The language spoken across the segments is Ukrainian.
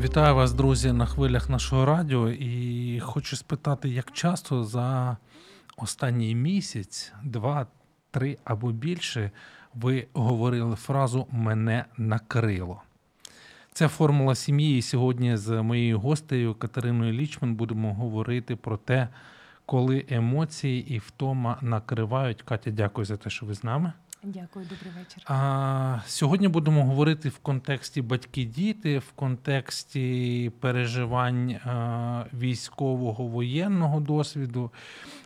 Вітаю вас, друзі, на хвилях нашого радіо. І хочу спитати, як часто за останній місяць, два, три або більше, ви говорили фразу Мене накрило. Це формула сім'ї. І сьогодні з моєю гостею Катериною Лічман будемо говорити про те, коли емоції і втома накривають. Катя, дякую за те, що ви з нами. Дякую, добрий вечір. А, Сьогодні будемо говорити в контексті батьки-діти, в контексті переживань а, військового воєнного досвіду.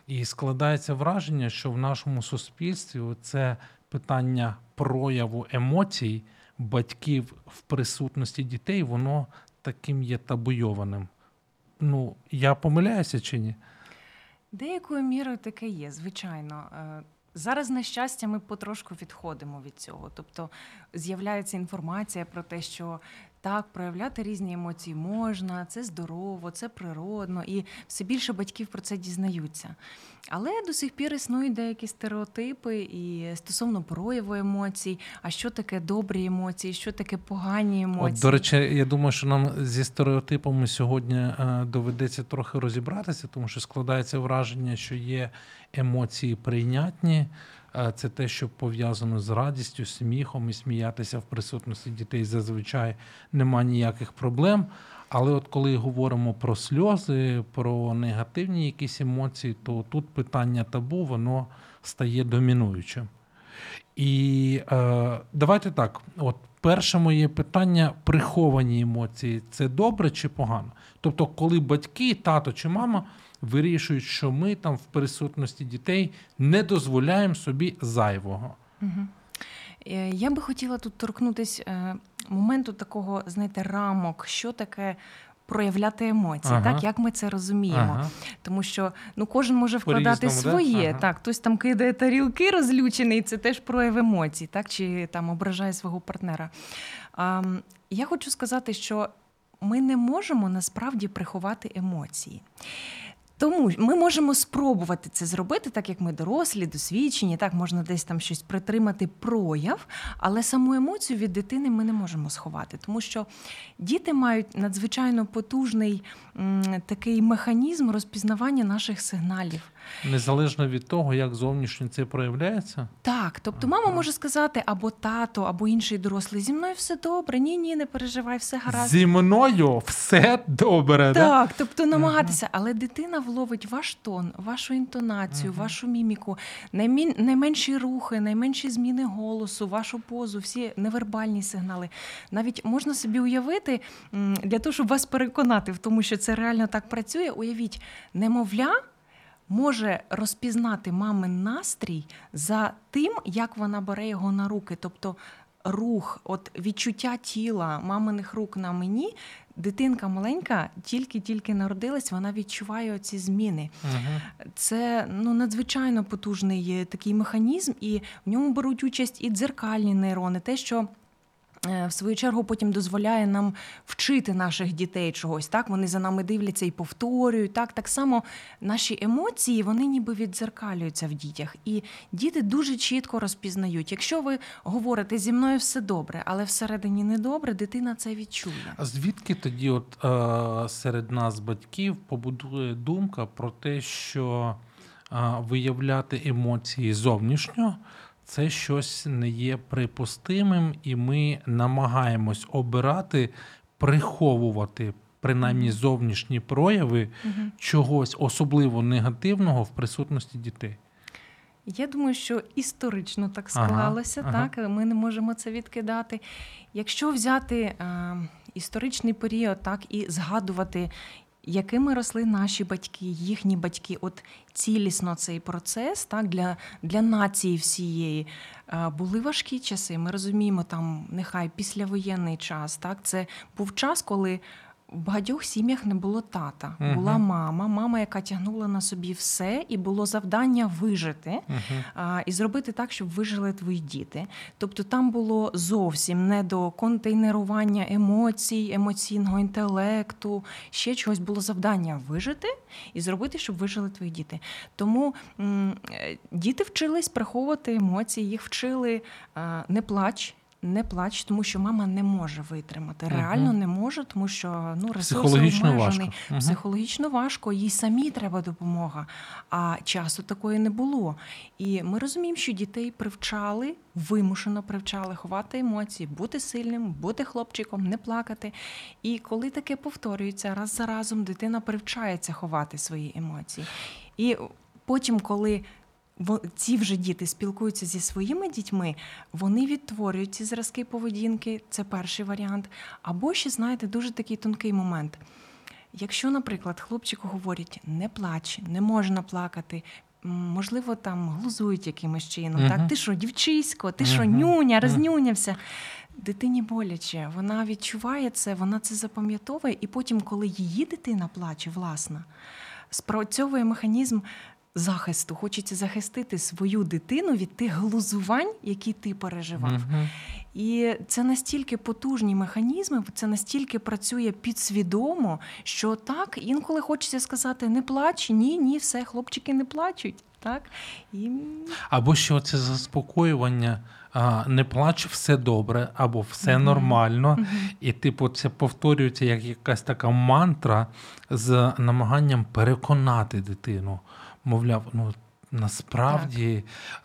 І складається враження, що в нашому суспільстві це питання прояву емоцій батьків в присутності дітей, воно таким є табуйованим. Ну, я помиляюся чи ні? Деякою мірою таке є, звичайно. Зараз, на щастя, ми потрошку відходимо від цього. Тобто з'являється інформація про те, що так, проявляти різні емоції можна, це здорово, це природно, і все більше батьків про це дізнаються. Але до сих пір існують деякі стереотипи і стосовно прояву емоцій, а що таке добрі емоції, що таке погані емоції. От, До речі, я думаю, що нам зі стереотипами сьогодні е, доведеться трохи розібратися, тому що складається враження, що є емоції прийнятні. Це те, що пов'язано з радістю, сміхом і сміятися в присутності дітей зазвичай нема ніяких проблем. Але от коли говоримо про сльози, про негативні якісь емоції, то тут питання табу воно стає домінуючим. І е, давайте так: от перше моє питання: приховані емоції це добре чи погано? Тобто, коли батьки, тато чи мама вирішують, що ми там в присутності дітей не дозволяємо собі зайвого. Угу. Я би хотіла тут торкнутися е, моменту такого, знаєте, рамок, що таке. Проявляти емоції, ага. так як ми це розуміємо, ага. тому що ну кожен може вкладати своє. Ага. Так, хтось там кидає тарілки розлючений, це теж прояв емоцій, так чи там ображає свого партнера. А, Я хочу сказати, що ми не можемо насправді приховати емоції. Тому ми можемо спробувати це зробити, так як ми дорослі, досвідчені, так можна десь там щось притримати прояв, але саму емоцію від дитини ми не можемо сховати, тому що діти мають надзвичайно потужний такий механізм розпізнавання наших сигналів. Незалежно від того, як зовнішньо це проявляється? Так, тобто мама може сказати або тато, або інший дорослий, зі мною все добре, ні, ні, не переживай, все гаразд. Зі мною все добре. Так, да? тобто намагатися, але дитина вловить ваш тон, вашу інтонацію, вашу міміку, наймін, найменші рухи, найменші зміни голосу, вашу позу, всі невербальні сигнали. Навіть можна собі уявити для того, щоб вас переконати в тому, що це реально так працює. Уявіть, немовля може розпізнати мамин настрій за тим, як вона бере його на руки. Тобто рух, от відчуття тіла маминих рук на мені. Дитинка маленька, тільки-тільки народилась, вона відчуває ці зміни. uh Це ну надзвичайно потужний такий механізм, і в ньому беруть участь і дзеркальні нейрони, те, що Е, в свою чергу потім дозволяє нам вчити наших дітей чогось. Так вони за нами дивляться і повторюють. Так так само наші емоції вони ніби віддзеркалюються в дітях, і діти дуже чітко розпізнають. Якщо ви говорите зі мною все добре, але всередині не добре, дитина це відчує. А звідки тоді, от е, серед нас, батьків, побудує думка про те, що е, виявляти емоції зовнішньо? Це щось не є припустимим, і ми намагаємось обирати, приховувати принаймні зовнішні прояви угу. чогось особливо негативного в присутності дітей. Я думаю, що історично так склалося, ага, так ага. ми не можемо це відкидати. Якщо взяти е, історичний період, так і згадувати якими росли наші батьки, їхні батьки, от цілісно цей процес так, для, для нації всієї. Е, були важкі часи. Ми розуміємо, там нехай післявоєнний час. Так, Це був час, коли в багатьох сім'ях не було тата. Мгм. Була мама, мама, яка тягнула на собі все, і було завдання вижити Мгм. а, і зробити так, щоб вижили твої діти. Тобто там було зовсім не до контейнерування емоцій, емоційного інтелекту, ще чогось було завдання вижити і зробити, щоб вижили твої діти. Тому м, е, діти вчились приховувати емоції, їх вчили е, не плач. Не плач, тому що мама не може витримати. Реально не може, тому що ну Психологічно важко. Психологічно важко, їй самій треба допомога. А часу такої не було. І ми розуміємо, що дітей привчали, вимушено привчали ховати емоції, бути сильним, бути хлопчиком, не плакати. І коли таке повторюється раз за разом, дитина привчається ховати свої емоції. І потім, коли ці вже діти спілкуються зі своїми дітьми, вони відтворюють ці зразки поведінки. Це перший варіант. Або ще, знаєте, дуже такий тонкий момент. Якщо, наприклад, хлопчику говорять не плач, не можна плакати. Можливо, там глузують якимось чином. Мгм. Так, ти що, дівчисько, ти що, Мгм. нюня, рознюнявся. Дитині боляче, вона відчуває це, вона це запам'ятовує, і потім, коли її дитина плаче, власна, спрацьовує механізм захисту. Хочеться захистити свою дитину від тих глузувань, які ти переживав. Мгм. І це настільки потужні механізми, це настільки працює підсвідомо, що так інколи хочеться сказати не плач, ні, ні, все, хлопчики не плачуть. Так і Або що це заспокоювання, а, не плач, все добре, або все Мгм. нормально. Мгм. І, типу, це повторюється як якась така мантра з намаганням переконати дитину. Мовляв, ну насправді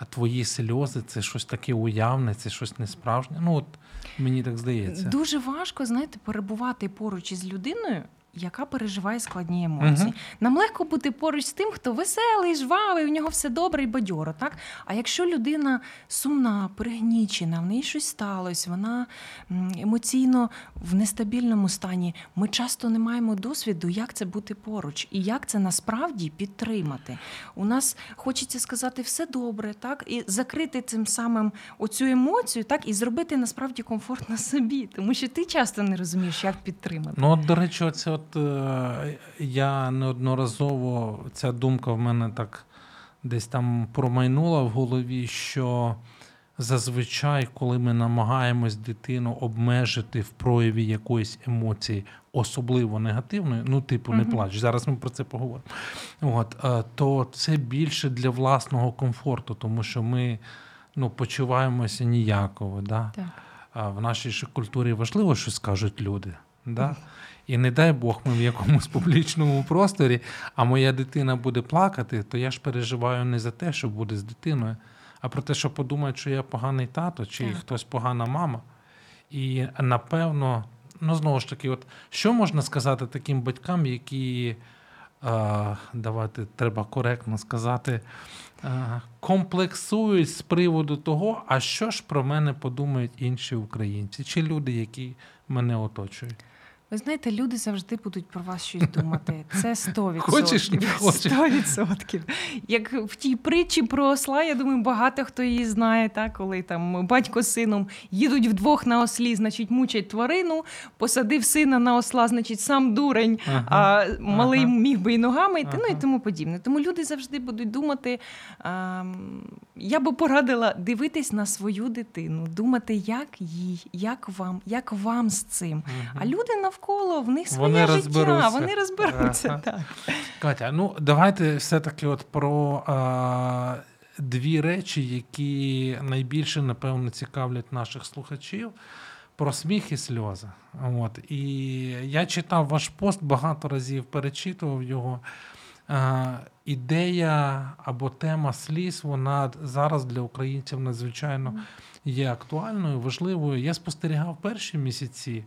твої сльози це щось таке уявне, це щось несправжнє. Ну, от мені так здається. дуже важко, знаєте, перебувати поруч із людиною. Яка переживає складні емоції. Мгм. Нам легко бути поруч з тим, хто веселий, жвавий, у нього все добре і бадьоро. Так? А якщо людина сумна, пригнічена, в неї щось сталося, вона емоційно в нестабільному стані, ми часто не маємо досвіду, як це бути поруч і як це насправді підтримати. У нас хочеться сказати все добре, так, і закрити цим самим оцю емоцію, так, і зробити насправді комфортно собі, тому що ти часто не розумієш, як підтримати. Ну, от, до речі, оце от е, я неодноразово ця думка в мене так десь там промайнула в голові, що зазвичай, коли ми намагаємось дитину обмежити в прояві якоїсь емоції, особливо негативної, ну, типу, не плач. Зараз ми про це поговоримо. От, е, то це більше для власного комфорту, тому що ми ну, почуваємося ніяково. Да? Так. А в нашій культурі важливо, що скажуть люди. Да? І не дай Бог, ми в якомусь публічному просторі, а моя дитина буде плакати, то я ж переживаю не за те, що буде з дитиною, а про те, що подумають, що я поганий тато, чи Так. хтось погана мама. І напевно, ну знову ж таки, от що можна сказати таким батькам, які, е, давайте треба коректно сказати, е, комплексують з приводу того, а що ж про мене подумають інші українці, чи люди, які мене оточують. Ви знаєте, люди завжди будуть про вас щось думати. Це 100%. Хочеш, не хочеш. 100%. Як в тій притчі про осла, я думаю, багато хто її знає, так? коли там батько з сином їдуть вдвох на ослі, значить, мучать тварину, посадив сина на осла, значить, сам дурень, Ага. а малий Ага. міг би і ногами йти, ну і тому подібне. Тому люди завжди будуть думати. ем, я би порадила дивитись на свою дитину, думати, як їй, як вам, як вам з цим. А люди навколо в них своє Вони життя, розберуться. вони розберуться. Ага. Так. Катя, ну давайте все-таки от про а, дві речі, які найбільше, напевно, цікавлять наших слухачів. Про сміх і сльози. От. І я читав ваш пост багато разів, перечитував його. Е, ідея або тема сліз, вона зараз для українців надзвичайно є актуальною, важливою. Я спостерігав перші місяці,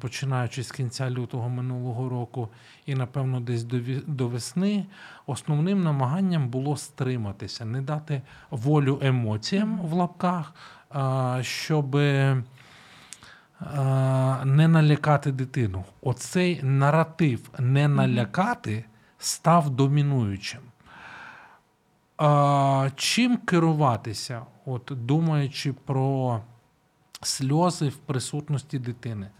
починаючи з кінця лютого минулого року, і, напевно, десь до, весни, основним намаганням було стриматися, не дати волю емоціям в лапках, щоб не налякати дитину. Оцей наратив не налякати став домінуючим. Чим керуватися, от думаючи про сльози в присутності дитини?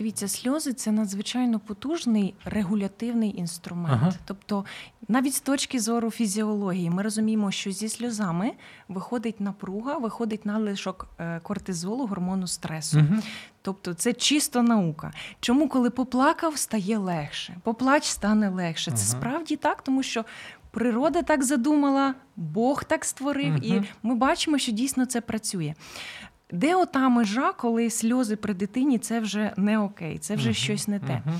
Дивіться, сльози це надзвичайно потужний регулятивний інструмент. Ага. Тобто, навіть з точки зору фізіології, ми розуміємо, що зі сльозами виходить напруга, виходить надлишок е, кортизолу, гормону стресу. Угу. Тобто це чисто наука. Чому, коли поплакав, стає легше, поплач стане легше. Це ага. справді так, тому що. Природа так задумала, Бог так створив, uh і ми бачимо, що дійсно це працює. Де ота межа, коли сльози при дитині це вже не окей, це вже uh щось не те. Uh-huh.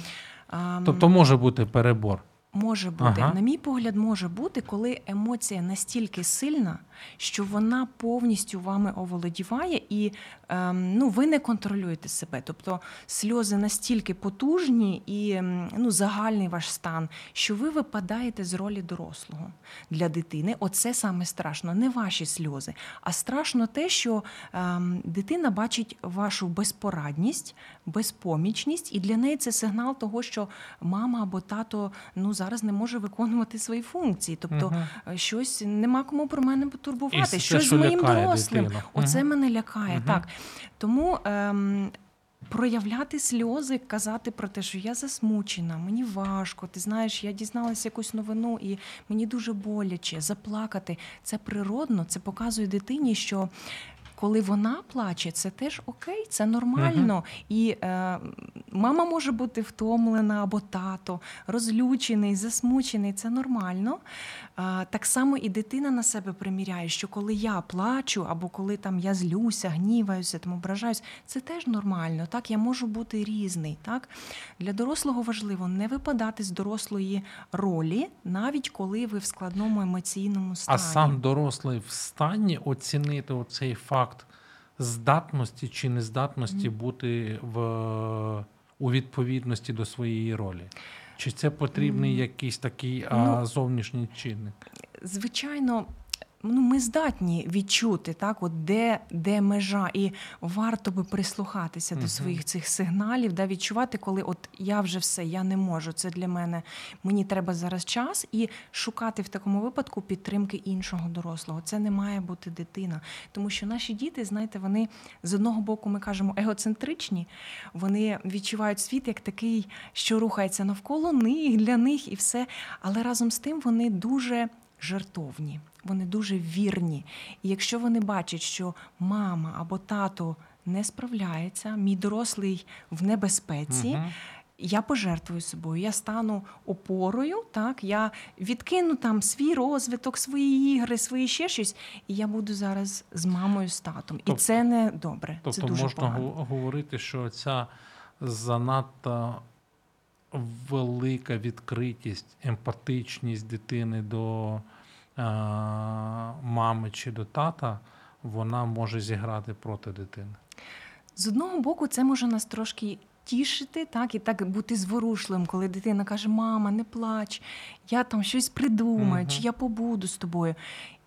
А, тобто може бути перебор. Може бути, ага. на мій погляд, може бути, коли емоція настільки сильна, що вона повністю вами оволодіває, і ем, ну, ви не контролюєте себе. Тобто сльози настільки потужні і ем, ну, загальний ваш стан, що ви випадаєте з ролі дорослого для дитини. Оце саме страшно, не ваші сльози, а страшно те, що ем, дитина бачить вашу безпорадність, безпомічність, і для неї це сигнал того, що мама або тато ну зараз не може виконувати свої функції. Тобто угу. щось нема кому про мене потурбувати. І щось з моїм дорослим. Дитину. Оце мене лякає. Угу. Так тому. Ем, Проявляти сльози, казати про те, що я засмучена, мені важко. Ти знаєш, я дізналася якусь новину, і мені дуже боляче заплакати. Це природно, це показує дитині, що коли вона плаче, це теж окей, це нормально. Uh-huh. І е, мама може бути втомлена або тато, розлючений, засмучений, це нормально. Так само і дитина на себе приміряє, що коли я плачу, або коли там я злюся, гніваюся, там ображаюсь, це теж нормально. Так, я можу бути різний. Так? Для дорослого важливо не випадати з дорослої ролі, навіть коли ви в складному емоційному стані. А сам дорослий в стані оцінити оцей факт здатності чи нездатності mm. бути в у відповідності до своєї ролі? Чи це потрібний якийсь такий а, ну, зовнішній чинник? Звичайно, ну, ми здатні відчути, так, от де де межа, і варто би прислухатися uh-huh. до своїх цих сигналів, да, відчувати, коли от я вже все, я не можу. Це для мене мені треба зараз час, і шукати в такому випадку підтримки іншого дорослого. Це не має бути дитина. Тому що наші діти, знаєте, вони з одного боку, ми кажемо, егоцентричні, вони відчувають світ як такий, що рухається навколо них, для них і все. Але разом з тим вони дуже жертовні вони дуже вірні. І якщо вони бачать, що мама або тато не справляється, мій дорослий в небезпеці. Угу. Я пожертвую собою, я стану опорою, так я відкину там свій розвиток, свої ігри, свої ще щось, і я буду зараз з мамою з татом. Тобто, і це не добре. Тобто це дуже можна погано. говорити, що ця занадто велика відкритість, емпатичність дитини до мами чи до тата, вона може зіграти проти дитини. З одного боку, це може нас трошки тішити, так, і так бути зворушливим, коли дитина каже: Мама, не плач, я там щось придумаю, угу. чи я побуду з тобою.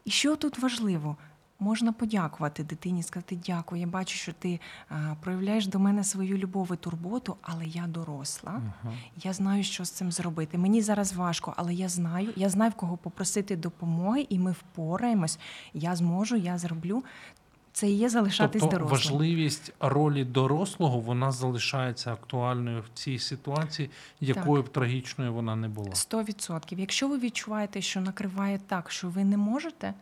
І що тут важливо? Можна подякувати дитині, сказати дякую. Я бачу, що ти а, проявляєш до мене свою любов і турботу, але я доросла. uh Я знаю, що з цим зробити. Мені зараз важко, але я знаю, я знаю в кого попросити допомоги, і ми впораємось. Я зможу, я зроблю. Це і є залишатись тобто дорослим. важливість ролі дорослого вона залишається актуальною в цій ситуації, якою так. б трагічною вона не була. Сто відсотків. Якщо ви відчуваєте, що накриває так, що ви не можете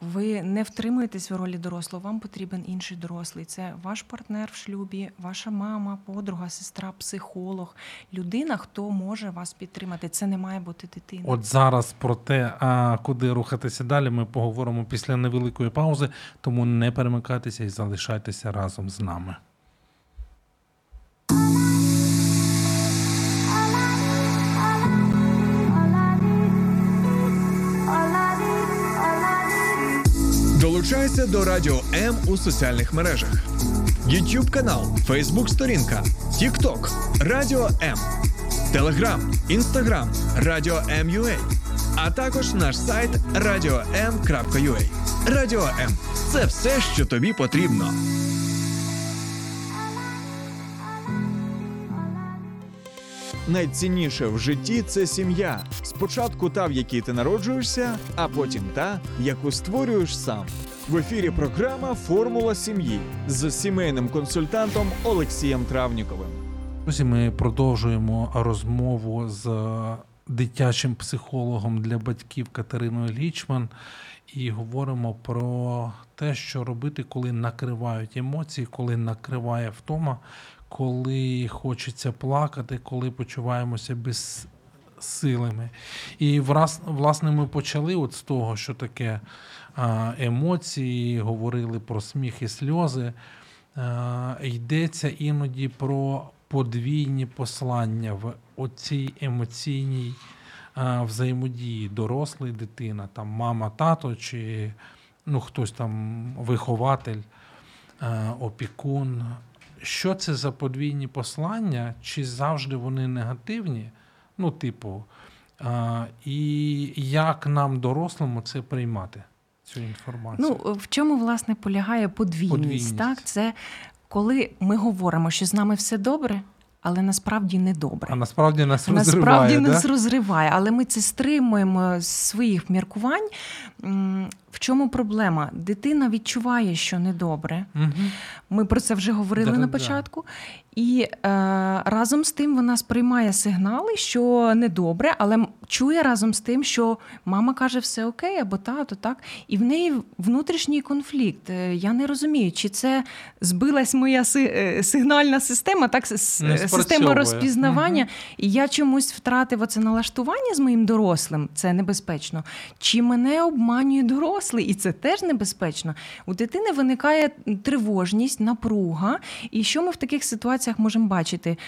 ви не втримуєтесь в ролі дорослого, вам потрібен інший дорослий. Це ваш партнер в шлюбі, ваша мама, подруга, сестра, психолог, людина, хто може вас підтримати. Це не має бути дитина. От зараз про те, а куди рухатися далі, ми поговоримо після невеликої паузи, тому не перемикайтеся і залишайтеся разом з нами. Долучайся до Радіо М у соціальних мережах: YouTube канал, Facebook сторінка, TikTok, Радіо М, Telegram, Instagram, Радіо М.Ю.А. а також наш сайт radio.m.ua. Радіо М це все, що тобі потрібно. Найцінніше в житті це сім'я. Спочатку та, в якій ти народжуєшся, а потім та, яку створюєш сам. В ефірі програма Формула сім'ї з сімейним консультантом Олексієм Травніковим. Друзі, ми продовжуємо розмову з дитячим психологом для батьків Катериною Лічман і говоримо про те, що робити, коли накривають емоції, коли накриває втома, коли хочеться плакати, коли почуваємося безсилими. І враз- власне ми почали от з того, що таке емоції, говорили про сміх і сльози. Е, Йдеться іноді про подвійні послання в оцій емоційній е, взаємодії дорослий дитина, там мама, тато чи ну, хтось там вихователь, е, опікун. Що це за подвійні послання? Чи завжди вони негативні? Ну, типу, і як нам, дорослому, це приймати, цю інформацію? Ну, в чому власне полягає подвійність? Подвійність. Так, це коли ми говоримо, що з нами все добре, але насправді не добре. а насправді нас розриває, Насправді да? нас розриває, але ми це стримуємо з своїх міркувань. В чому проблема? Дитина відчуває, що недобре. Мгм. Ми про це вже говорили Да-да-да. на початку. І е, разом з тим вона сприймає сигнали, що недобре, але чує разом з тим, що мама каже все окей, або тато, так. І в неї внутрішній конфлікт. Е, Я не розумію, чи це збилась моя си- е, сигнальна система, так Не система розпізнавання, Мгм. і я чомусь втратив оце налаштування з моїм дорослим. Це небезпечно. Чи мене обманює дорослий, і це теж небезпечно. У дитини виникає тривожність, напруга. І що ми в таких ситуаціях можемо бачити?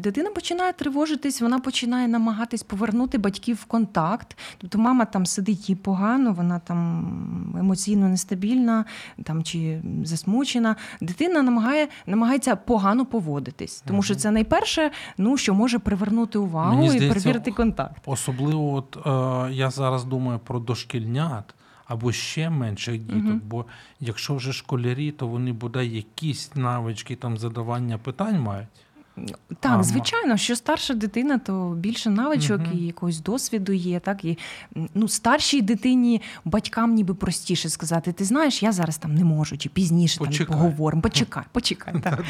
Дитина починає тривожитись, вона починає намагатись повернути батьків в контакт. Тобто мама там сидить їй погано, вона там емоційно нестабільна там, чи засмучена. Дитина намагає, намагається погано поводитись, тому що це найперше, ну, що може привернути увагу Мені і перевірити контакт. Особливо, от е, я зараз думаю про дошкільнят або ще менших діток. Мгм. Бо якщо вже школярі, то вони бодай якісь навички там задавання питань мають. Так, А, звичайно, що старша дитина, то більше навичок Мгм. і якогось досвіду є. Так і ну, старшій дитині батькам ніби простіше сказати: ти знаєш, я зараз там не можу, чи пізніше там поговоримо. Почекай, почекай. Так.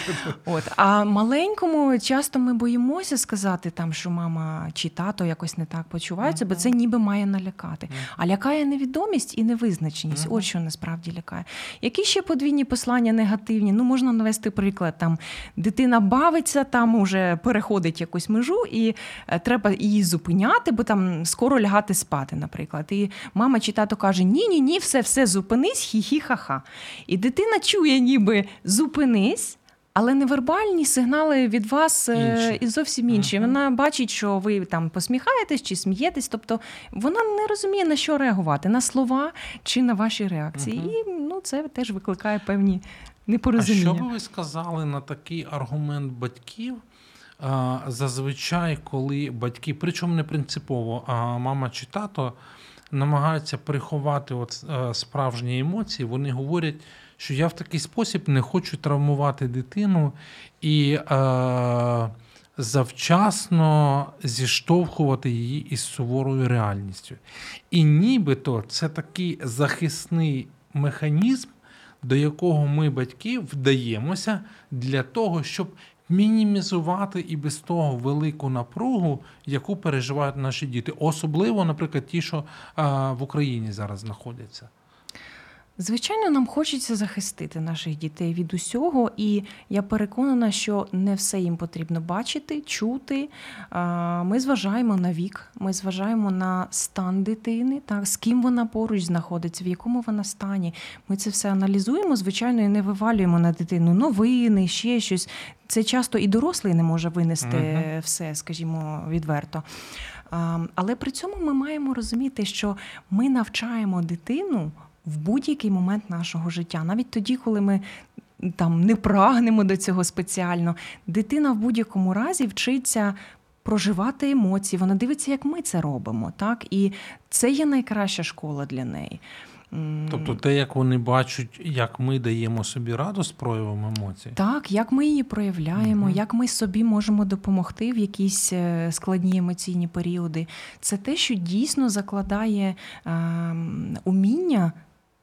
От а маленькому часто ми боїмося сказати там, що мама чи тато якось не так почуваються, бо це ніби має налякати. А лякає невідомість і невизначеність. От що насправді лякає. Які ще подвійні послання негативні? Ну можна навести приклад. Там дитина бавиться, там уже переходить якусь межу, і е, треба її зупиняти, бо там скоро лягати спати, наприклад. І мама чи тато каже: Ні, ні, ні, все, все, зупинись, хі-хі, ха-ха. І дитина чує, ніби зупинись. Але невербальні сигнали від вас е, Інші. і зовсім інші. Вона бачить, що ви там посміхаєтесь чи смієтесь. Тобто вона не розуміє на що реагувати, на слова чи на ваші реакції. Мгм. І ну, це теж викликає певні А що би ви сказали на такий аргумент батьків? Зазвичай, коли батьки, причому не принципово, а мама чи тато намагаються приховати от, е, справжні емоції, вони говорять, що я в такий спосіб не хочу травмувати дитину і е, завчасно зіштовхувати її із суворою реальністю. І нібито це такий захисний механізм, до якого ми, батьки, вдаємося для того, щоб мінімізувати і без того велику напругу, яку переживають наші діти, особливо, наприклад, ті, що в Україні зараз знаходяться. Звичайно, нам хочеться захистити наших дітей від усього, і я переконана, що не все їм потрібно бачити, чути. Ми зважаємо на вік, ми зважаємо на стан дитини, так, з ким вона поруч знаходиться, в якому вона стані. Ми це все аналізуємо, звичайно, і не вивалюємо на дитину новини, ще щось. Це часто і дорослий не може винести Мгм. все, скажімо, відверто. Але при цьому ми маємо розуміти, що ми навчаємо дитину в будь-який момент нашого життя, навіть тоді, коли ми там не прагнемо до цього спеціально. Дитина в будь-якому разі вчиться. Проживати емоції, вона дивиться, як ми це робимо, так і це є найкраща школа для неї. Тобто те, як вони бачать, як ми даємо собі раду з проявом емоцій. Так, як ми її проявляємо, Мгм. як ми собі можемо допомогти в якісь е, складні емоційні періоди, це те, що дійсно закладає ем, уміння.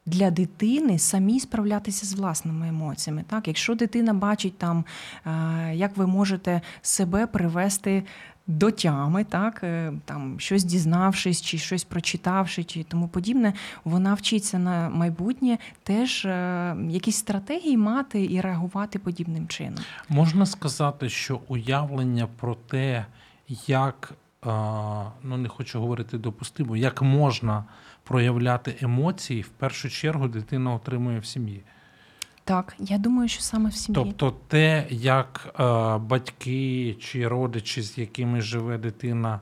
Для дитини самі справлятися з власними емоціями. Так, якщо дитина бачить там, е, як ви можете себе привести до тями, так е, там щось дізнавшись, чи щось прочитавши, чи тому подібне, вона вчиться на майбутнє теж е, якісь стратегії мати і реагувати подібним чином. Можна сказати, що уявлення про те, як ну не хочу говорити допустимо, як можна проявляти емоції, в першу чергу дитина отримує в сім'ї. Так, я думаю, що саме в сім'ї. Тобто, те, як е, батьки чи родичі, з якими живе дитина,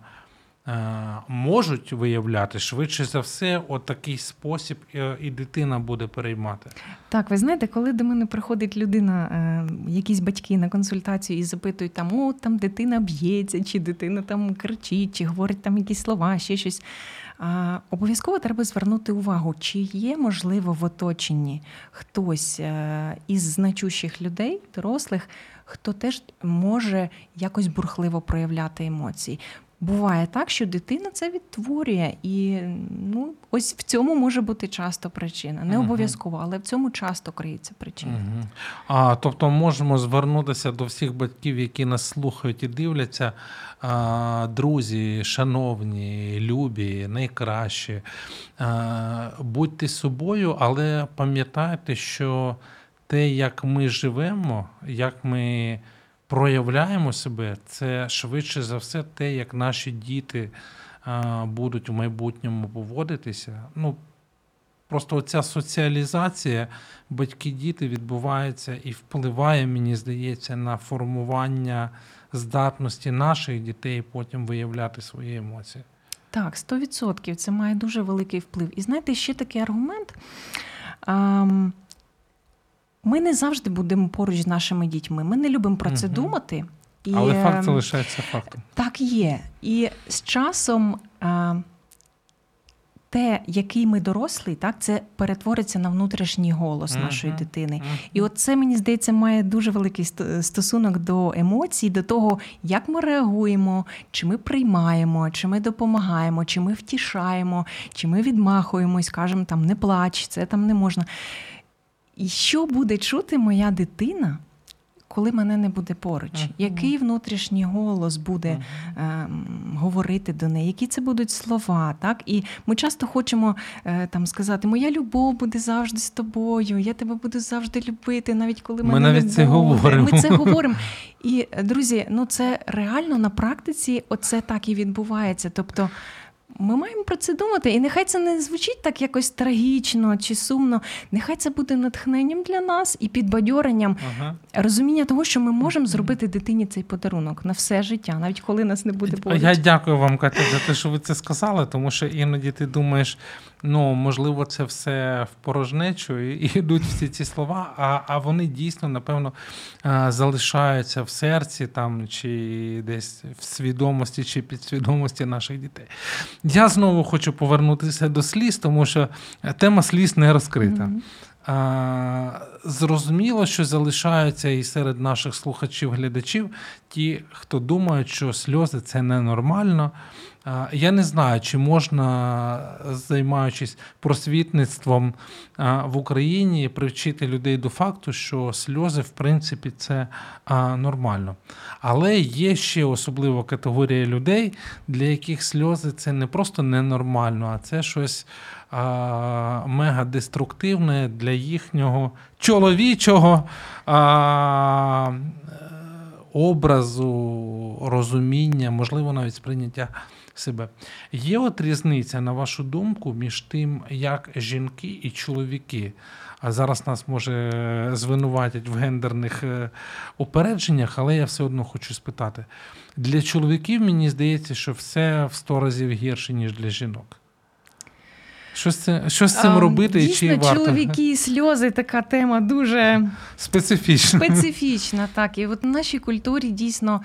можуть виявляти, швидше за все, отакий спосіб е, і дитина буде переймати. Так, ви знаєте, коли до мене приходить людина, е, якісь батьки на консультацію і запитують, там, о, там дитина б'ється, чи дитина там кричить, чи говорить там якісь слова, ще щось. Обов'язково треба звернути увагу, чи є, можливо, в оточенні хтось е, із значущих людей, дорослих, хто теж може якось бурхливо проявляти емоції. Буває так, що дитина це відтворює, і ну ось в цьому може бути часто причина. Не обов'язково, але в цьому часто криється причина. Угу. А, тобто можемо звернутися до всіх батьків, які нас слухають і дивляться. А, друзі, шановні, любі, найкращі. А, будьте собою, але пам'ятайте, що те, як ми живемо, як ми проявляємо себе, це швидше за все те, як наші діти будуть у майбутньому поводитися. Ну, Просто оця соціалізація батьки-діти відбувається і впливає, мені здається, на формування здатності наших дітей потім виявляти свої емоції. Так, 100% це має дуже великий вплив. І знаєте, ще такий аргумент. Ам, Ми не завжди будемо поруч з нашими дітьми. Ми не любимо про це Мгм. думати. І, Але факт ем, залишається фактом. Так є. І з часом а, те, який ми дорослий, так, це перетвориться на внутрішній голос Мгм. нашої дитини. Мгм. І от це, мені здається, має дуже великий стосунок до емоцій, до того, як ми реагуємо, чи ми приймаємо, чи ми допомагаємо, чи ми втішаємо, чи ми відмахуємось, кажемо там не плач, це там не можна. І що буде чути моя дитина, коли мене не буде поруч? Мгм. Який внутрішній голос буде ем, говорити до неї, які це будуть слова. Так? І ми часто хочемо е, там сказати: Моя любов буде завжди з тобою, я тебе буду завжди любити, навіть коли Ми мене навіть не це буде. говоримо. Ми це говоримо. І е, друзі, ну це реально на практиці, оце так і відбувається. Тобто. Ми маємо про це думати, і нехай це не звучить так якось трагічно чи сумно. Нехай це буде натхненням для нас і підбадьоренням Ага. розуміння того, що ми можемо зробити дитині цей подарунок на все життя, навіть коли нас не буде поруч. Я дякую вам, Катя, за те, що ви це сказали, тому що іноді ти думаєш, ну можливо, це все в порожнечу, і, йдуть всі ці слова, а, а вони дійсно, напевно, залишаються в серці там, чи десь в свідомості, чи підсвідомості наших дітей. Я знову хочу повернутися до сліз, тому що тема сліз не розкрита. Мгм. Зрозуміло, що залишаються і серед наших слухачів-глядачів ті, хто думають, що сльози це ненормально. Я не знаю, чи можна, займаючись просвітництвом в Україні, привчити людей до факту, що сльози, в принципі, це нормально. Але є ще особлива категорія людей, для яких сльози це не просто ненормально, а це щось а, мегадеструктивне для їхнього чоловічого а, е, образу, розуміння, можливо, навіть сприйняття себе. Є от різниця, на вашу думку, між тим, як жінки і чоловіки. А зараз нас може звинуватять в гендерних е, упередженнях, але я все одно хочу спитати. Для чоловіків мені здається, що все в сто разів гірше, ніж для жінок. Що з цим, що з цим А, робити Дійсно, чи варто? чоловіки і сльози така тема дуже Специфічно. специфічна. Так, і от в нашій культурі дійсно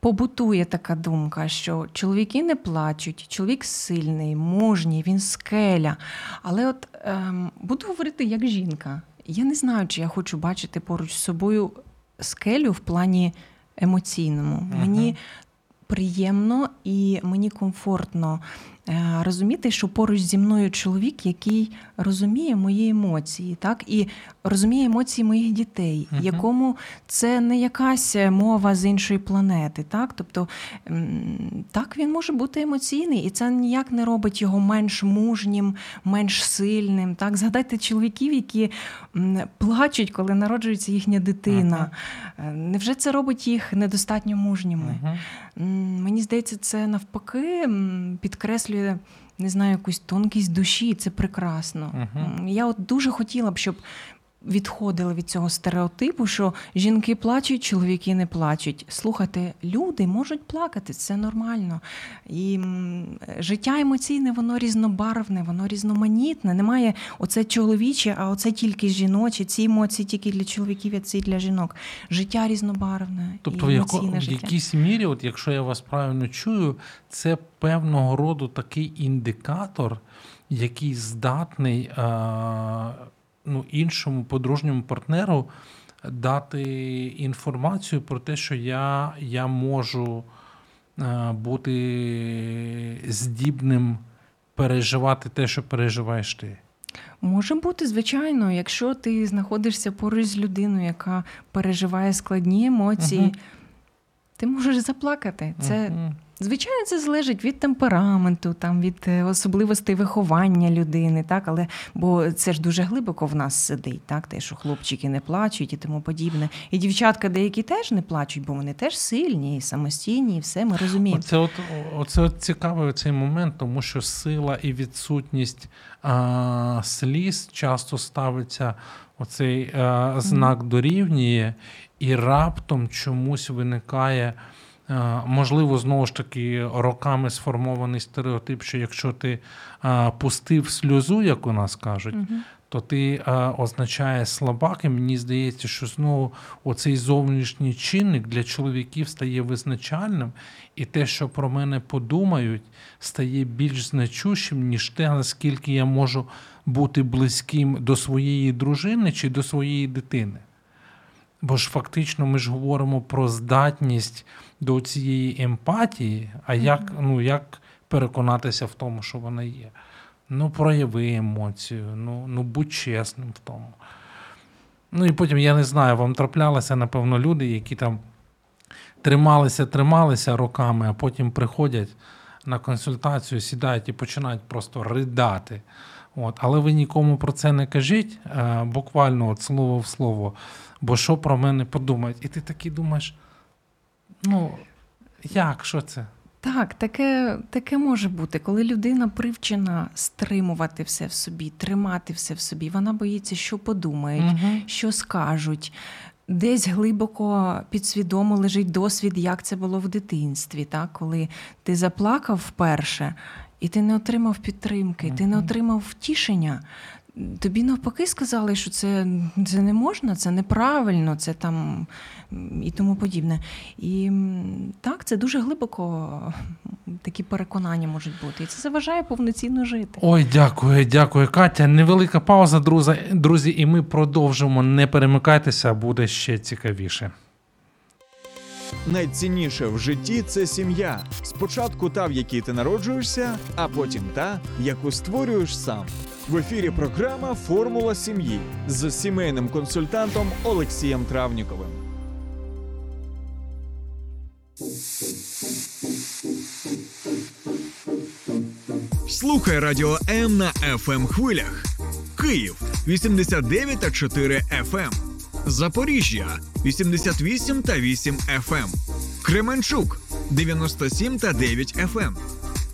побутує така думка, що чоловіки не плачуть, чоловік сильний, мужній, він скеля. Але от ем, буду говорити як жінка. Я не знаю, чи я хочу бачити поруч з собою скелю в плані емоційному. Мені приємно і мені комфортно розуміти, що поруч зі мною чоловік, який розуміє мої емоції, так і розуміє емоції моїх дітей, Мгм. якому це не якась мова з іншої планети. Так, тобто так він може бути емоційний, і це ніяк не робить його менш мужнім, менш сильним. Так, згадайте чоловіків, які плачуть, коли народжується їхня дитина. Е, Невже це робить їх недостатньо мужніми? М, Мені здається, це навпаки м, підкреслює. Не знаю, якусь тонкість душі, і це прекрасно. Uh-huh. Я от дуже хотіла б, щоб відходили від цього стереотипу, що жінки плачуть, чоловіки не плачуть. Слухайте, люди можуть плакати, це нормально. І життя емоційне, воно різнобарвне, воно різноманітне. Немає оце чоловіче, а оце тільки жіноче. Ці емоції тільки для чоловіків, а ці для жінок. Життя різнобарвне. Тобто, в, і яко, емоційне в якійсь мірі, от якщо я вас правильно чую, це певного роду такий індикатор, який здатний е, ну, іншому подружньому партнеру дати інформацію про те, що я, я можу е, бути здібним переживати те, що переживаєш ти. Може бути, звичайно, якщо ти знаходишся поруч з людиною, яка переживає складні емоції, Мгм. ти можеш заплакати. Це Мгм. Звичайно це залежить від темпераменту, там від е, особливостей виховання людини, так але бо це ж дуже глибоко в нас сидить, так те, що хлопчики не плачуть і тому подібне. І дівчатка деякі теж не плачуть, бо вони теж сильні і самостійні, і все ми розуміємо. Оце от, оце от цікавий цей момент, тому що сила і відсутність а, сліз часто ставиться оцей а, знак дорівнює, і раптом чомусь виникає. А, Можливо, знову ж таки, роками сформований стереотип, що якщо ти пустив сльозу, як у нас кажуть, то ти е, означає слабак, і мені здається, що знову оцей зовнішній чинник для чоловіків стає визначальним, і те, що про мене подумають, стає більш значущим, ніж те, наскільки я можу бути близьким до своєї дружини чи до своєї дитини. Бо ж фактично ми ж говоримо про здатність до цієї емпатії, а як, ну, як переконатися в тому, що вона є. Ну, прояви емоцію, ну, ну будь чесним в тому. Ну і потім, я не знаю, вам траплялися, напевно, люди, які там трималися, трималися роками, а потім приходять на консультацію, сідають і починають просто ридати. От. Але ви нікому про це не кажіть, е, буквально от слово в слово, бо що про мене подумають? І ти такий думаєш, ну, як, що це? Так, таке, таке може бути, коли людина привчена стримувати все в собі, тримати все в собі. Вона боїться, що подумають, Мгм. що скажуть. Десь глибоко підсвідомо лежить досвід, як це було в дитинстві, так? коли ти заплакав вперше, і ти не отримав підтримки, ти не отримав втішення. Тобі навпаки сказали, що це, це не можна, це неправильно, це там і тому подібне. І так, це дуже глибоко такі переконання можуть бути. І це заважає повноцінно жити. Ой, дякую, дякую, Катя. Невелика пауза, друзі, друзі, і ми продовжимо. Не перемикайтеся, буде ще цікавіше. Найцінніше в житті це сім'я. Спочатку та, в якій ти народжуєшся, а потім та, яку створюєш сам. В ефірі програма Формула сім'ї з сімейним консультантом Олексієм Травніковим. Слухай радіо М на fm хвилях. Київ 89,4 FM. Запоріжжя 88 та 8 FM. Кременчук 97 та 9 FM.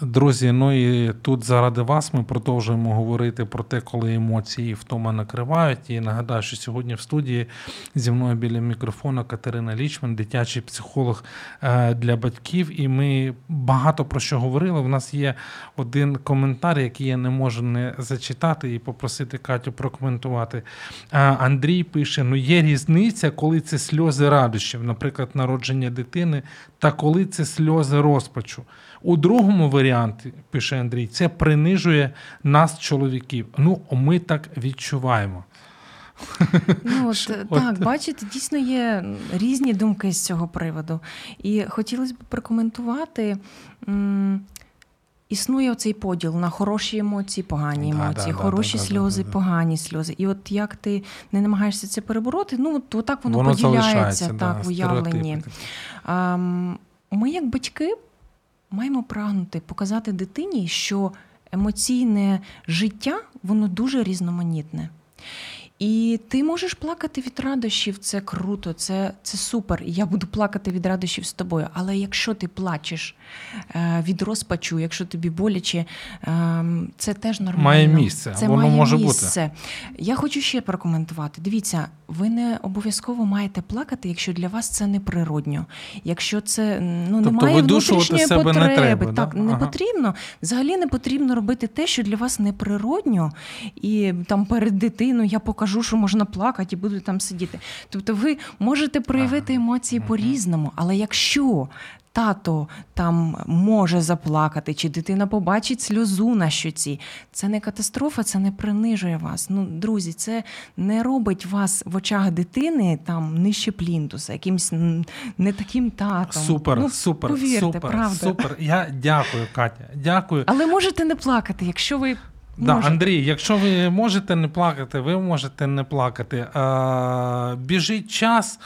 Друзі, ну і тут заради вас ми продовжуємо говорити про те, коли емоції втома накривають. І нагадаю, що сьогодні в студії зі мною біля мікрофона Катерина Лічман, дитячий психолог е, для батьків. І ми багато про що говорили. У нас є один коментар, який я не можу не зачитати і попросити Катю прокоментувати. Е, Андрій пише: ну є різниця, коли це сльози радощів, наприклад, народження дитини, та коли це сльози розпачу. У другому варіанті, пише Андрій, це принижує нас, чоловіків. Ну, ми так відчуваємо. Ну, от, Що- так, от. бачите, дійсно є різні думки з цього приводу. І хотілося б прокоментувати. м, Існує оцей поділ на хороші емоції, погані емоції, да, да, хороші да, сльози, да, да. погані сльози. І от як ти не намагаєшся це перебороти, ну от, отак воно, Воно поділяється так, уявленні. Ми, як батьки, маємо прагнути показати дитині, що емоційне життя воно дуже різноманітне. І ти можеш плакати від радощів, це круто, це, це супер. І я буду плакати від радощів з тобою. Але якщо ти плачеш е, від розпачу, якщо тобі боляче, е, це теж нормально. Має місце, Це воно має може бути. місце. Я хочу ще прокоментувати. Дивіться, ви не обов'язково маєте плакати, якщо для вас це неприродньо. Якщо це ну Тобто немає внутрішньої себе не потреби, треба, так да? не Ага. потрібно. Взагалі не потрібно робити те, що для вас неприродньо, і там перед дитиною я покажу, що можна плакати, і буду там сидіти. Тобто, ви можете проявити Ага. емоції Мгм. по-різному, але якщо тато там може заплакати, чи дитина побачить сльозу на щоці, це не катастрофа, це не принижує вас. Ну, друзі, це не робить вас в очах дитини там нижче плінтуса, якимсь не таким татом. Супер, ну, супер, повірте, супер, правда. супер. Я дякую, Катя. Дякую. Але можете не плакати, якщо ви Да, можете. Андрій, якщо ви можете не плакати, ви можете не плакати. А, біжить час.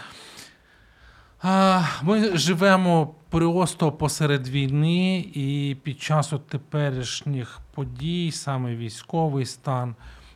А, ми живемо просто посеред війни, і під час от теперішніх подій, саме військовий стан.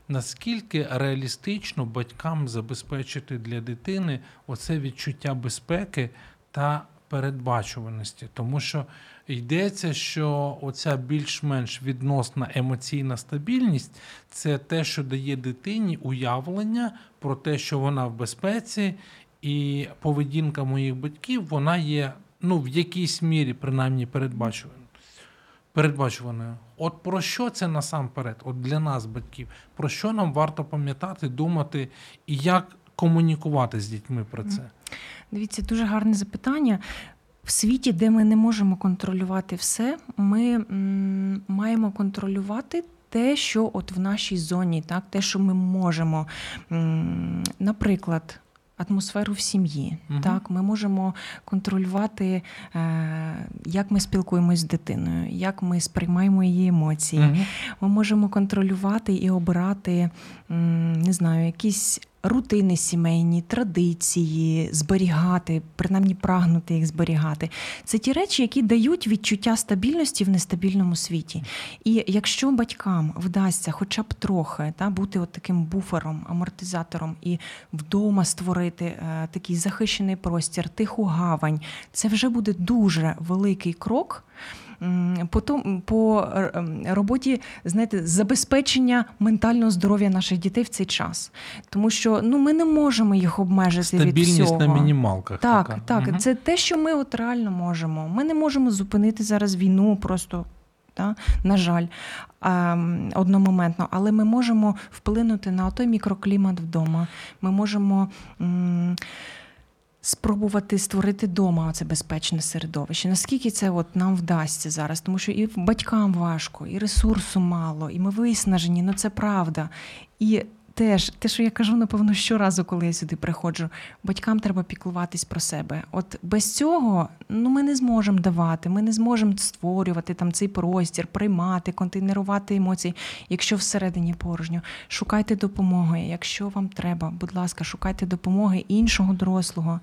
Наскільки реалістично батькам забезпечити для дитини оце відчуття безпеки та передбачуваності? Тому що йдеться, що оця більш-менш відносна емоційна стабільність це те, що дає дитині уявлення про те, що вона в безпеці, і поведінка моїх батьків вона є ну, в якійсь мірі, принаймні, передбачуваною. Передбачуваною. От про що це насамперед? От для нас, батьків, про що нам варто пам'ятати, думати і як комунікувати з дітьми про це? Дивіться, дуже гарне запитання. В світі, де ми не можемо контролювати все, ми м, маємо контролювати те, що от в нашій зоні, так, те, що ми можемо. Наприклад, атмосферу в сім'ї. Мгм. Так, ми можемо контролювати, е, як ми спілкуємось з дитиною, як ми сприймаємо її емоції. Мгм. Ми можемо контролювати і обирати, не знаю, якісь рутини сімейні, традиції, зберігати, принаймні прагнути їх зберігати. Це ті речі, які дають відчуття стабільності в нестабільному світі. І якщо батькам вдасться хоча б трохи та, бути от таким буфером, амортизатором і вдома створити е, такий захищений простір, тиху гавань, це вже буде дуже великий крок. По, по роботі знаєте, забезпечення ментального здоров'я наших дітей в цей час. Тому що ну, ми не можемо їх обмежити від Стабільність всього. на мінімалках. Так, така. так, Мгм. це те, що ми от реально можемо. Ми не можемо зупинити зараз війну просто. Та, на жаль, ем, одномоментно, але ми можемо вплинути на той мікроклімат вдома. Ми можемо м, спробувати створити вдома це безпечне середовище. Наскільки це от нам вдасться зараз? Тому що і батькам важко, і ресурсу мало, і ми виснажені, ну це правда. І теж те, що я кажу, напевно, щоразу, коли я сюди приходжу, батькам треба піклуватись про себе. От без цього ну, ми не зможемо давати, ми не зможемо створювати там цей простір, приймати, контейнерувати емоції, якщо всередині порожньо. Шукайте допомоги. Якщо вам треба, будь ласка, шукайте допомоги іншого дорослого,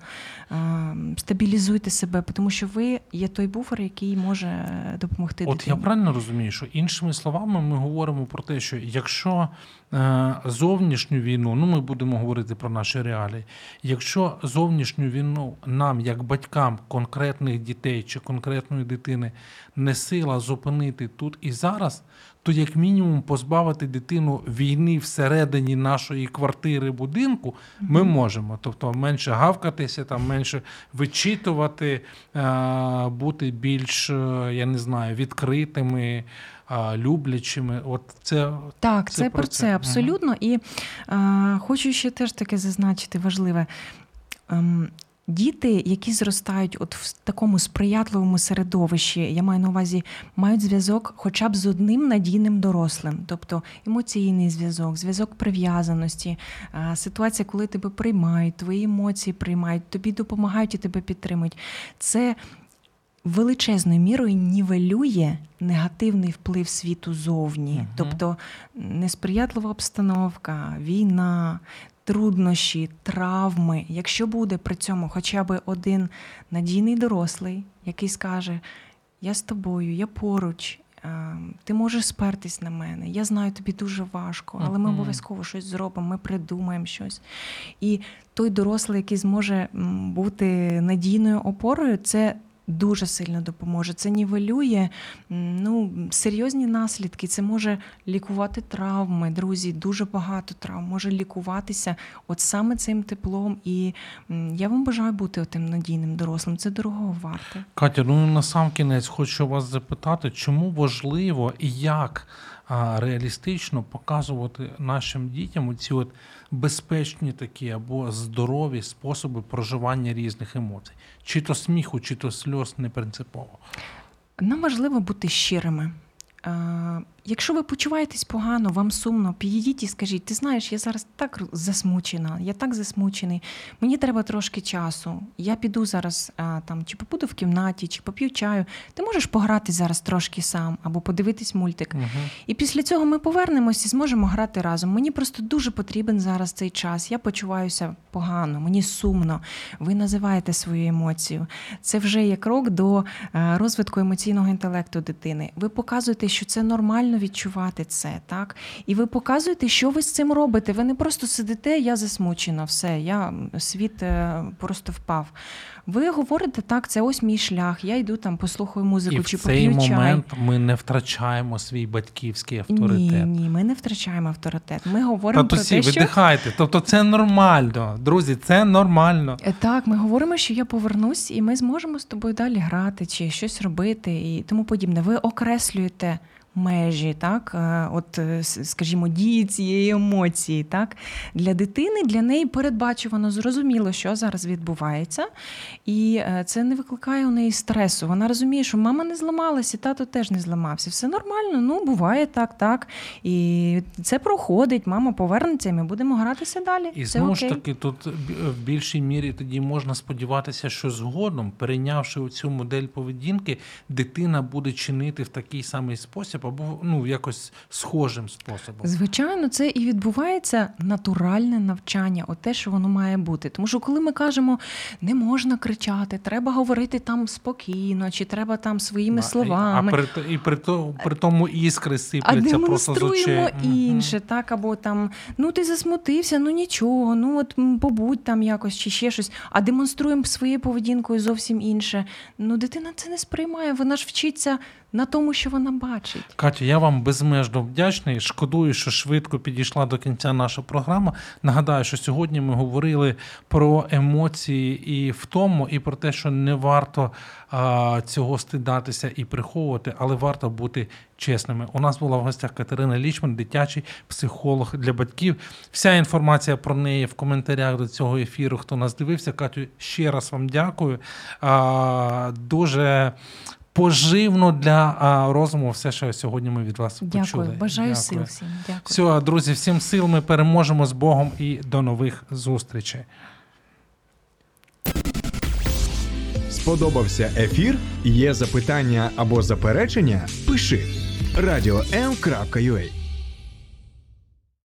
стабілізуйте себе, тому що ви є той буфер, який може допомогти От я правильно розумію, що іншими словами ми говоримо про те, що якщо е, зовні зовнішню війну, ну ми будемо говорити про наші реалії. Якщо зовнішню війну нам, як батькам конкретних дітей чи конкретної дитини, не сила зупинити тут і зараз, то як мінімум позбавити дитину війни всередині нашої квартири будинку ми можемо. Тобто менше гавкатися, там менше вичитувати, е, бути більш, е, я не знаю, відкритими, люблячими. От це Так, Це це, про це. це абсолютно. І е, хочу ще теж таке зазначити важливе. Ем, Діти, які зростають от в такому сприятливому середовищі, я маю на увазі, мають зв'язок хоча б з одним надійним дорослим, тобто емоційний зв'язок, зв'язок прив'язаності, ситуація, коли тебе приймають, твої емоції приймають, тобі допомагають і тебе підтримують. Це величезною мірою нівелює негативний вплив світу зовні. Мгм. Тобто несприятлива обстановка, війна, труднощі, травми. Якщо буде при цьому хоча б один надійний дорослий, який скаже: Я з тобою, я поруч. Ти можеш спертись на мене. Я знаю, тобі дуже важко, але ми обов'язково щось зробимо, ми придумаємо щось. І той дорослий, який зможе бути надійною опорою, це дуже сильно допоможе. Це нівелює ну, серйозні наслідки. Це може лікувати травми, друзі, дуже багато травм може лікуватися от саме цим теплом. І я вам бажаю бути тим надійним дорослим. Це дорого варте. Катя, ну на сам кінець хочу вас запитати, чому важливо і як реалістично показувати нашим дітям ці от безпечні такі або здорові способи проживання різних емоцій, чи то сміху, чи то сльоз не принципово. Нам важливо бути щирими. Якщо ви почуваєтесь погано, вам сумно, підійдіть і скажіть, ти знаєш, я зараз так засмучена, я так засмучений, мені треба трошки часу. Я піду зараз там, чи побуду в кімнаті, чи поп'ю чаю. Ти можеш пограти зараз трошки сам або подивитись мультик. Угу. І після цього ми повернемось і зможемо грати разом. Мені просто дуже потрібен зараз цей час. Я почуваюся погано, мені сумно. Ви називаєте свою емоцію. Це вже є крок до е, розвитку емоційного інтелекту дитини. Ви показуєте, що це нормально відчувати це, так? І ви показуєте, що ви з цим робите. Ви не просто сидите, я засмучена, все, я світ е, просто впав. Ви говорите, так, це ось мій шлях. Я йду там, послухаю музику І в чи цей поп'ю чай. момент ми не втрачаємо свій батьківський авторитет. Ні, ні, ми не втрачаємо авторитет. Ми говоримо про Татусі, те, що видихайте. Тобто це нормально. Друзі, це нормально. Е, так, ми говоримо, що я повернусь, і ми зможемо з тобою далі грати чи щось робити і тому подібне. Ви окреслюєте. Межі, так, е, от, е, скажімо, дії цієї емоції, так для дитини для неї передбачувано, зрозуміло, що зараз відбувається, і е, це не викликає у неї стресу. Вона розуміє, що мама не зламалася, тато теж не зламався. Все нормально, ну буває так, так. І це проходить. Мама повернеться, і ми будемо гратися далі. І Все знову ж таки, тут в більшій мірі тоді можна сподіватися, що згодом, перейнявши цю модель поведінки, дитина буде чинити в такий самий спосіб або ну якось схожим способом. Звичайно, це і відбувається натуральне навчання, от те, що воно має бути. Тому що коли ми кажемо, не можна кричати, треба говорити там спокійно, чи треба там своїми Да, словами. А при, і при, то, при тому іскри А сипляться просто з очей. інше, так, або там, ну ти засмутився, ну нічого, ну от побудь там якось чи ще щось, а демонструємо своєю поведінкою зовсім інше. Ну, дитина це не сприймає, вона ж вчиться на тому, що вона бачить. Катя, я вам безмежно вдячний. Шкодую, що швидко підійшла до кінця наша програма. Нагадаю, що сьогодні ми говорили про емоції і втому, і про те, що не варто а, цього стидатися і приховувати, але варто бути чесними. У нас була в гостях Катерина Лічман, дитячий психолог для батьків. Вся інформація про неї в коментарях до цього ефіру. Хто нас дивився, Катю, ще раз вам дякую. А, дуже поживно для а, розуму все, що сьогодні ми від вас Дякую. почули. Бажаю сил всім. Дякую. Все, друзі, всім сил. Ми переможемо з Богом і до нових зустрічей. Сподобався ефір? Є запитання або заперечення? Пиши радіом.ua